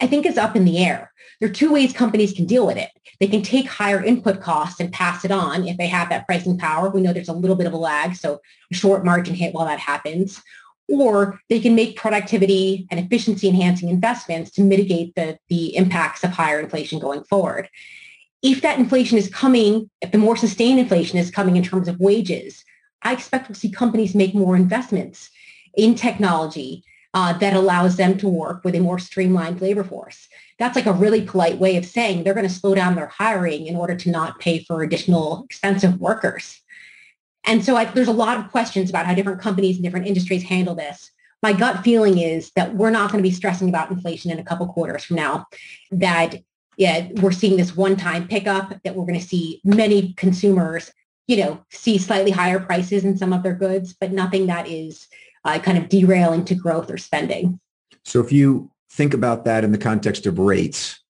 S3: I think is up in the air. There are two ways companies can deal with it. They can take higher input costs and pass it on if they have that pricing power. We know there's a little bit of a lag, so a short margin hit while that happens. Or they can make productivity and efficiency enhancing investments to mitigate the, the impacts of higher inflation going forward. If that inflation is coming, if the more sustained inflation is coming in terms of wages, I expect to see companies make more investments in technology uh, that allows them to work with a more streamlined labor force. That's like a really polite way of saying they're going to slow down their hiring in order to not pay for additional expensive workers. And so I, there's a lot of questions about how different companies and different industries handle this. My gut feeling is that we're not going to be stressing about inflation in a couple quarters from now, that yeah, we're seeing this one-time pickup, that we're going to see many consumers you know, see slightly higher prices in some of their goods, but nothing that is uh, kind of derailing to growth or spending.
S2: So if you think about that in the context of rates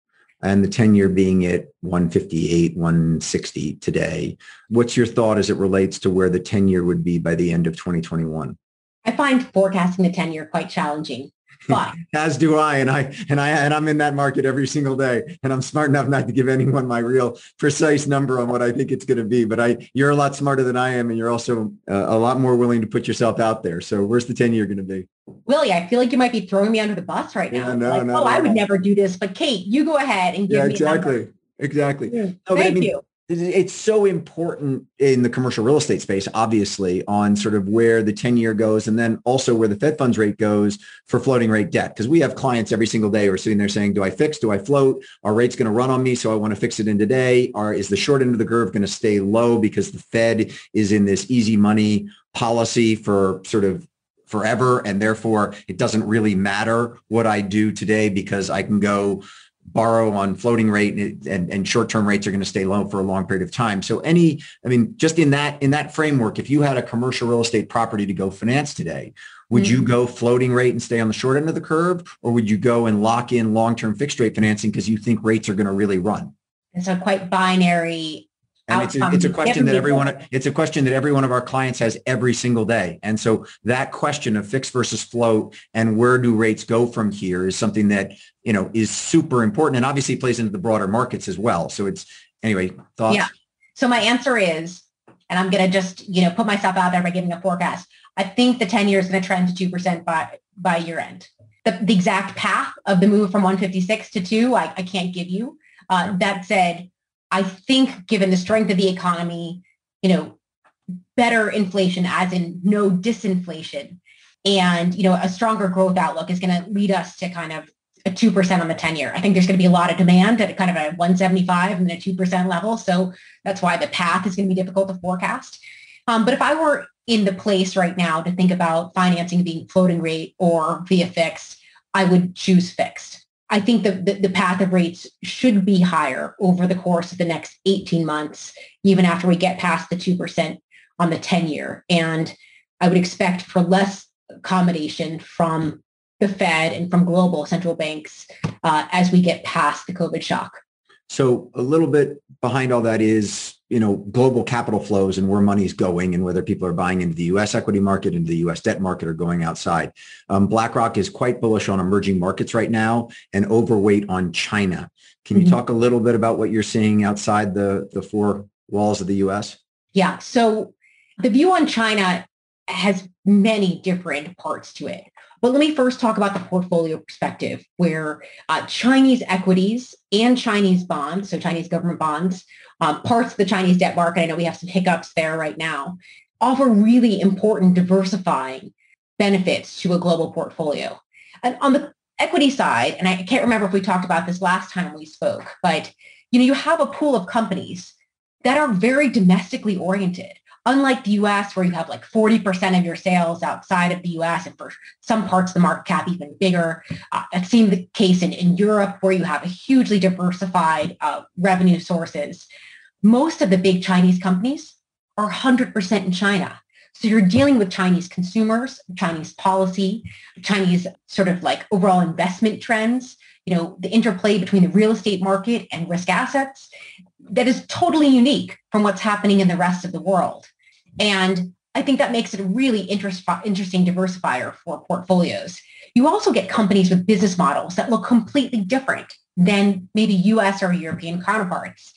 S2: and the 10 year being at 158, 160 today, what's your thought as it relates to where the 10 year would be by the end of 2021?
S3: I find forecasting the 10 year quite challenging. But
S2: as do I, and I and I and I'm in that market every single day, and I'm smart enough not to give anyone my real precise number on what I think it's going to be. But I, you're a lot smarter than I am, and you're also uh, a lot more willing to put yourself out there. So where's the 10 year going to be?
S3: Willie, I feel like you might be throwing me under the bus right now. Yeah, no, like, no, oh, no, I would never do this, but Kate, you go ahead and give
S2: yeah,
S3: me
S2: exactly, exactly.
S3: No, Thank I mean, you
S2: it's so important in the commercial real estate space, obviously, on sort of where the 10 year goes and then also where the Fed funds rate goes for floating rate debt. Because we have clients every single day who are sitting there saying, do I fix? Do I float? Our rate's going to run on me. So I want to fix it in today. Or is the short end of the curve going to stay low because the Fed is in this easy money policy for sort of forever. And therefore it doesn't really matter what I do today because I can go borrow on floating rate and, and short-term rates are going to stay low for a long period of time. So any, I mean, just in that, in that framework, if you had a commercial real estate property to go finance today, would mm-hmm. you go floating rate and stay on the short end of the curve? Or would you go and lock in long-term fixed rate financing because you think rates are going to really run?
S3: It's a quite binary
S2: and it's a, it's a question that everyone it's a question that every one of our clients has every single day. And so that question of fixed versus float and where do rates go from here is something that, you know, is super important and obviously plays into the broader markets as well. So it's anyway, thoughts? Yeah.
S3: So my answer is, and I'm going to just, you know, put myself out there by giving a forecast. I think the 10 year is going to trend to 2% by, by year end. The, the exact path of the move from 156 to 2, I, I can't give you. Uh, that said, I think given the strength of the economy, you know, better inflation as in no disinflation and, you know, a stronger growth outlook is going to lead us to kind of a 2% on the 10 year. I think there's going to be a lot of demand at kind of a 175 and a 2% level. So that's why the path is going to be difficult to forecast. Um, but if I were in the place right now to think about financing being floating rate or via fixed, I would choose fixed. I think the, the, the, path of rates should be higher over the course of the next 18 months, even after we get past the 2% on the 10 year. And I would expect for less accommodation from the Fed and from global central banks uh, as we get past the COVID shock.
S2: So a little bit behind all that is you know, global capital flows and where money's going and whether people are buying into the U.S. equity market, into the U.S. debt market, or going outside. Um, BlackRock is quite bullish on emerging markets right now and overweight on China. Can you mm-hmm. talk a little bit about what you're seeing outside the, the four walls of the U.S.?
S3: Yeah. So the view on China has many different parts to it. But let me first talk about the portfolio perspective where uh, Chinese equities and Chinese bonds, so Chinese government bonds, um, parts of the Chinese debt market, I know we have some hiccups there right now, offer really important diversifying benefits to a global portfolio. And on the equity side, and I can't remember if we talked about this last time we spoke, but you know, you have a pool of companies that are very domestically oriented. Unlike the US, where you have like 40% of your sales outside of the US, and for some parts of the market cap even bigger. Uh, I've seen the case in, in Europe, where you have a hugely diversified uh, revenue sources most of the big Chinese companies are 100% in China. So you're dealing with Chinese consumers, Chinese policy, Chinese sort of like overall investment trends, you know, the interplay between the real estate market and risk assets that is totally unique from what's happening in the rest of the world. And I think that makes it a really interest, interesting diversifier for portfolios. You also get companies with business models that look completely different than maybe US or European counterparts.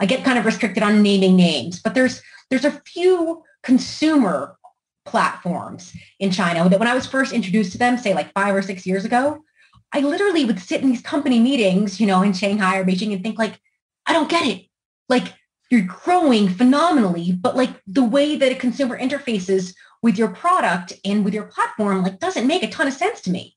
S3: I get kind of restricted on naming names, but there's there's a few consumer platforms in China that when I was first introduced to them, say like five or six years ago, I literally would sit in these company meetings, you know, in Shanghai or Beijing and think like, I don't get it. Like you're growing phenomenally, but like the way that a consumer interfaces with your product and with your platform like doesn't make a ton of sense to me.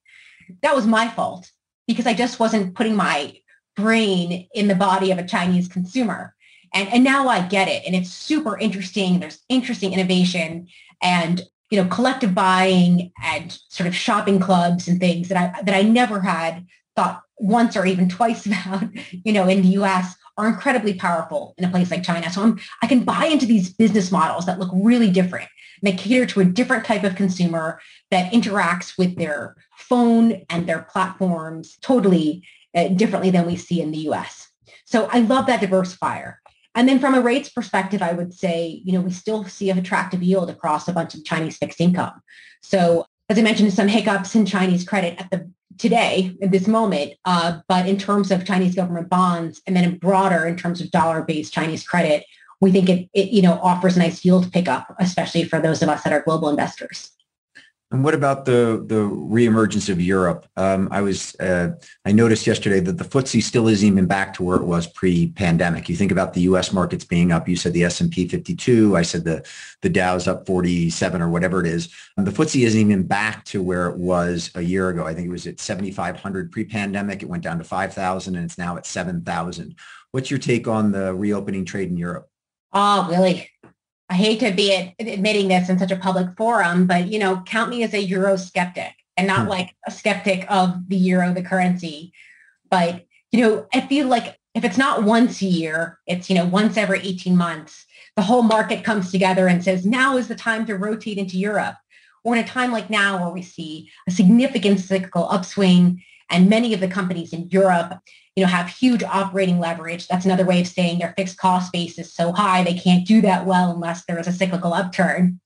S3: That was my fault because I just wasn't putting my brain in the body of a Chinese consumer. And, and now I get it. And it's super interesting. There's interesting innovation and, you know, collective buying and sort of shopping clubs and things that I, that I never had thought once or even twice about, you know, in the US are incredibly powerful in a place like China. So I'm, I can buy into these business models that look really different. And they cater to a different type of consumer that interacts with their phone and their platforms totally uh, differently than we see in the US. So I love that diversifier. And then from a rates perspective, I would say, you know, we still see an attractive yield across a bunch of Chinese fixed income. So as I mentioned, some hiccups in Chinese credit at the today at this moment, uh, but in terms of Chinese government bonds, and then broader in terms of dollar-based Chinese credit, we think it, it you know offers nice yield pickup, especially for those of us that are global investors.
S2: And what about the the reemergence of Europe? Um, I was uh, I noticed yesterday that the FTSE still isn't even back to where it was pre-pandemic. You think about the U.S. markets being up. You said the S and P 52. I said the the Dow's up 47 or whatever it is. And the FTSE isn't even back to where it was a year ago. I think it was at 7,500 pre-pandemic. It went down to 5,000, and it's now at 7,000. What's your take on the reopening trade in Europe?
S3: Oh, really? I hate to be admitting this in such a public forum, but you know, count me as a Euro skeptic and not hmm. like a skeptic of the Euro, the currency. But, you know, I feel like if it's not once a year, it's, you know, once every 18 months, the whole market comes together and says, now is the time to rotate into Europe. Or in a time like now where we see a significant cyclical upswing and many of the companies in Europe, you know, have huge operating leverage. That's another way of saying their fixed cost base is so high they can't do that well unless there is a cyclical upturn.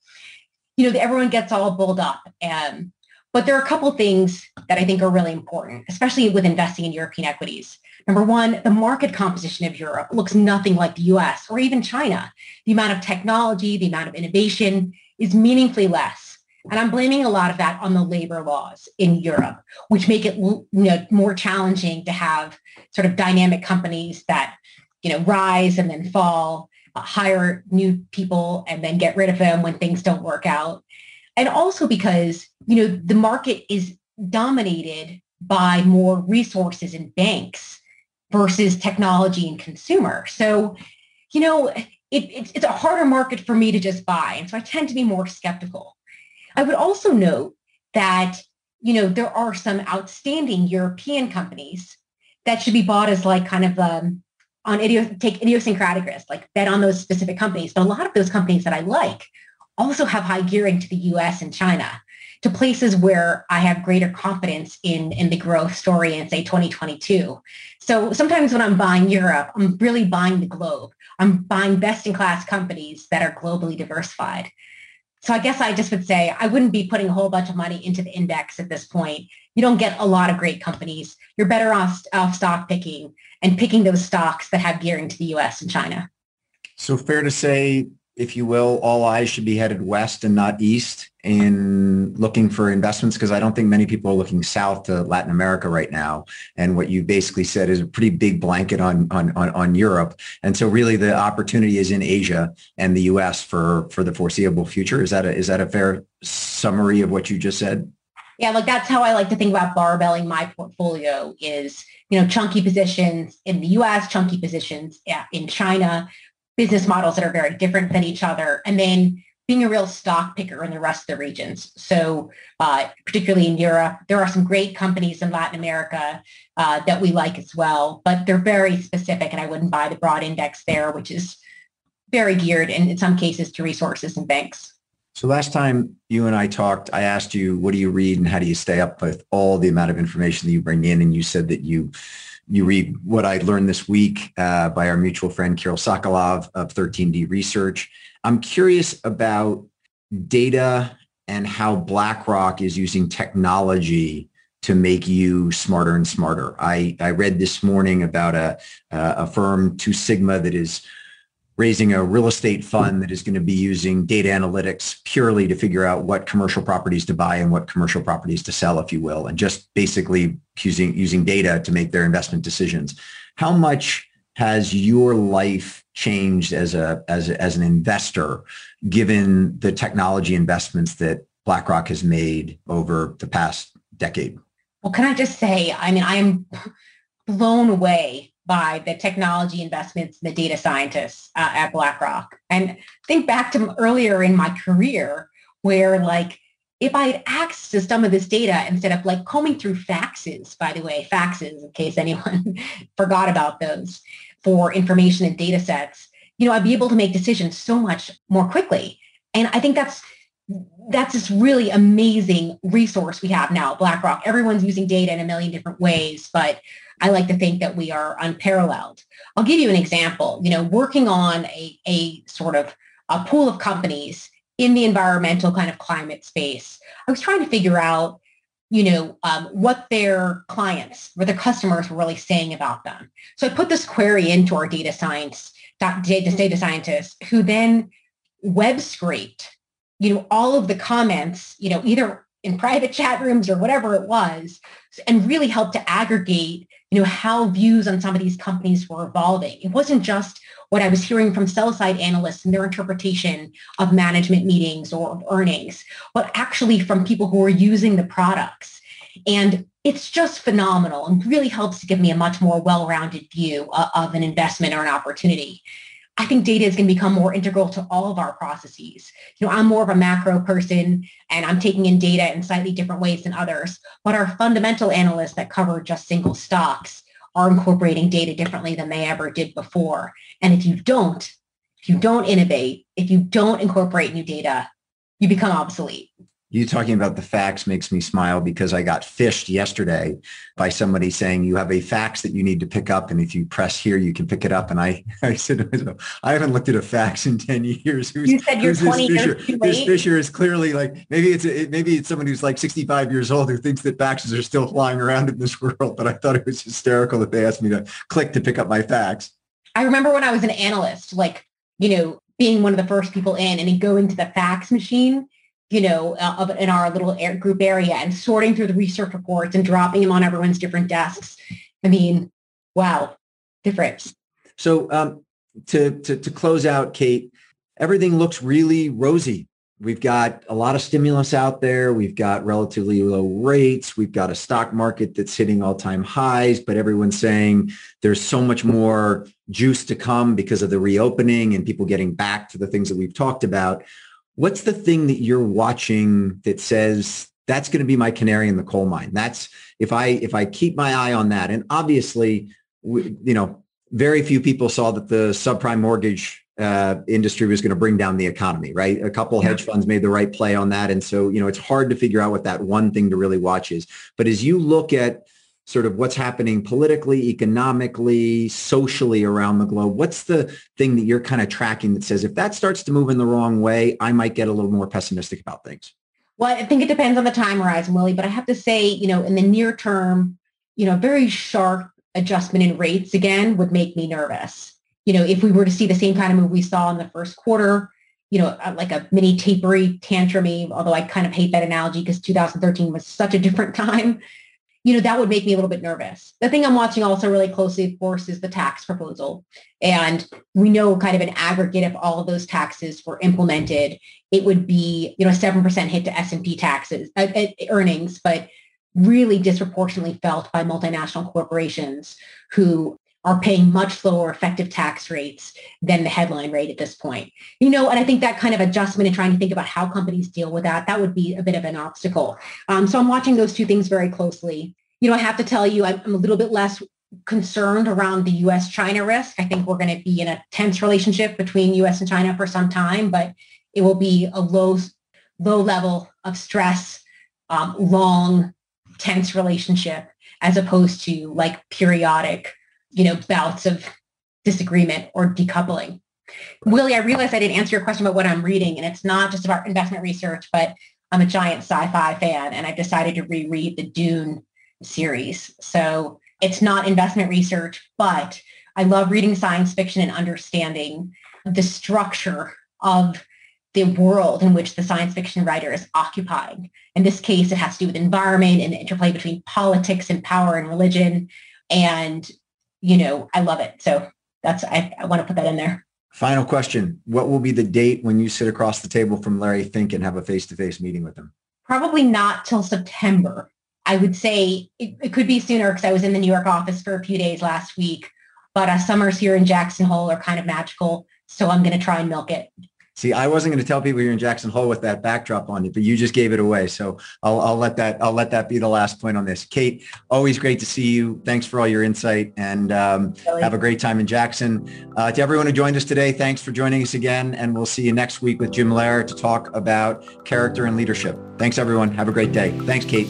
S3: You know, everyone gets all bulled up. And, but there are a couple things that I think are really important, especially with investing in European equities. Number one, the market composition of Europe looks nothing like the US or even China. The amount of technology, the amount of innovation is meaningfully less and I'm blaming a lot of that on the labor laws in Europe, which make it you know, more challenging to have sort of dynamic companies that, you know, rise and then fall, uh, hire new people and then get rid of them when things don't work out. And also because, you know, the market is dominated by more resources and banks versus technology and consumer. So, you know, it, it's, it's a harder market for me to just buy. And so I tend to be more skeptical. I would also note that, you know, there are some outstanding European companies that should be bought as like kind of um, on idios- take idiosyncratic risk, like bet on those specific companies. But a lot of those companies that I like also have high gearing to the US and China, to places where I have greater confidence in, in the growth story in say 2022. So sometimes when I'm buying Europe, I'm really buying the globe. I'm buying best in class companies that are globally diversified. So I guess I just would say I wouldn't be putting a whole bunch of money into the index at this point. You don't get a lot of great companies. You're better off, off stock picking and picking those stocks that have gearing to the US and China.
S2: So fair to say if you will, all eyes should be headed west and not east in looking for investments because I don't think many people are looking south to Latin America right now. And what you basically said is a pretty big blanket on on on, on Europe. And so really the opportunity is in Asia and the US for for the foreseeable future. Is that a is that a fair summary of what you just said?
S3: Yeah, like that's how I like to think about barbelling my portfolio is, you know, chunky positions in the US, chunky positions in China, business models that are very different than each other, and then being a real stock picker in the rest of the regions. So uh, particularly in Europe, there are some great companies in Latin America uh, that we like as well, but they're very specific and I wouldn't buy the broad index there, which is very geared in, in some cases to resources and banks.
S2: So last time you and I talked, I asked you, what do you read and how do you stay up with all the amount of information that you bring in? And you said that you you read what I learned this week uh, by our mutual friend Kirill Sokolov of 13D Research. I'm curious about data and how BlackRock is using technology to make you smarter and smarter. I, I read this morning about a, a firm, Two Sigma, that is raising a real estate fund that is going to be using data analytics purely to figure out what commercial properties to buy and what commercial properties to sell, if you will, and just basically using, using data to make their investment decisions. How much has your life changed as a, as as an investor given the technology investments that BlackRock has made over the past decade?
S3: Well, can I just say, I mean, I am blown away by the technology investments and the data scientists uh, at BlackRock. And think back to earlier in my career where like if I had access to some of this data instead of like combing through faxes, by the way, faxes in case anyone forgot about those for information and data sets, you know, I'd be able to make decisions so much more quickly. And I think that's that's this really amazing resource we have now, BlackRock. Everyone's using data in a million different ways, but I like to think that we are unparalleled. I'll give you an example. You know, working on a, a sort of a pool of companies in the environmental kind of climate space, I was trying to figure out, you know, um, what their clients, what their customers were really saying about them. So I put this query into our data science, data, data scientists, who then web scraped, you know, all of the comments, you know, either in private chat rooms or whatever it was, and really helped to aggregate you know, how views on some of these companies were evolving. It wasn't just what I was hearing from sell side analysts and their interpretation of management meetings or of earnings, but actually from people who were using the products. And it's just phenomenal and really helps to give me a much more well-rounded view of, of an investment or an opportunity. I think data is going to become more integral to all of our processes. You know, I'm more of a macro person and I'm taking in data in slightly different ways than others, but our fundamental analysts that cover just single stocks are incorporating data differently than they ever did before. And if you don't, if you don't innovate, if you don't incorporate new data, you become obsolete.
S2: You talking about the fax makes me smile because I got phished yesterday by somebody saying you have a fax that you need to pick up. And if you press here, you can pick it up. And I, I said, I haven't looked at a fax in 10 years.
S3: Who's, you said you're 20 years too late.
S2: This Fisher is clearly like, maybe it's, a, maybe it's someone who's like 65 years old who thinks that faxes are still flying around in this world. But I thought it was hysterical that they asked me to click to pick up my fax.
S3: I remember when I was an analyst, like, you know, being one of the first people in and going to the fax machine you know, uh, in our little air group area and sorting through the research reports and dropping them on everyone's different desks. I mean, wow, different.
S2: So um, to, to, to close out, Kate, everything looks really rosy. We've got a lot of stimulus out there. We've got relatively low rates. We've got a stock market that's hitting all-time highs, but everyone's saying there's so much more juice to come because of the reopening and people getting back to the things that we've talked about. What's the thing that you're watching that says that's going to be my canary in the coal mine? That's if I if I keep my eye on that. And obviously, we, you know, very few people saw that the subprime mortgage uh, industry was going to bring down the economy, right? A couple yeah. hedge funds made the right play on that, and so you know it's hard to figure out what that one thing to really watch is. But as you look at sort of what's happening politically, economically, socially around the globe. What's the thing that you're kind of tracking that says if that starts to move in the wrong way, I might get a little more pessimistic about things?
S3: Well, I think it depends on the time horizon, Willie, but I have to say, you know, in the near term, you know, very sharp adjustment in rates again would make me nervous. You know, if we were to see the same kind of move we saw in the first quarter, you know, uh, like a mini tapery tantrumy, although I kind of hate that analogy because 2013 was such a different time you know, that would make me a little bit nervous. The thing I'm watching also really closely, of course, is the tax proposal. And we know kind of an aggregate if all of those taxes were implemented, it would be, you know, a 7% hit to S&P taxes, uh, uh, earnings, but really disproportionately felt by multinational corporations who are paying much lower effective tax rates than the headline rate at this point. You know, and I think that kind of adjustment and trying to think about how companies deal with that, that would be a bit of an obstacle. Um, so I'm watching those two things very closely. You know, I have to tell you, I'm, a little bit less concerned around the U.S.-China risk. I think we're going to be in a tense relationship between U.S. and China for some time, but it will be a low, low level of stress, um, long, tense relationship as opposed to like periodic you know, bouts of disagreement or decoupling. Willie, I realized I didn't answer your question about what I'm reading, and it's not just about investment research, but I'm a giant sci-fi fan, and I've decided to reread the Dune series. So it's not investment research, but I love reading science fiction and understanding the structure of the world in which the science fiction writer is occupying. In this case, it has to do with environment and the interplay between politics and power and religion. And you know, I love it. So that's, I, I want to put that in there.
S2: Final question. What will be the date when you sit across the table from Larry Fink and have a face-to-face meeting with him?
S3: Probably not till September. I would say it, it could be sooner because I was in the New York office for a few days last week, but uh, summers here in Jackson Hole are kind of magical. So I'm going to try and milk it.
S2: See, I wasn't going to tell people you're in Jackson Hole with that backdrop on you, but you just gave it away. So I'll, I'll let that I'll let that be the last point on this. Kate, always great to see you. Thanks for all your insight, and um, really? have a great time in Jackson. Uh, to everyone who joined us today, thanks for joining us again, and we'll see you next week with Jim Loehr to talk about character and leadership. Thanks, everyone. Have a great day. Thanks, Kate.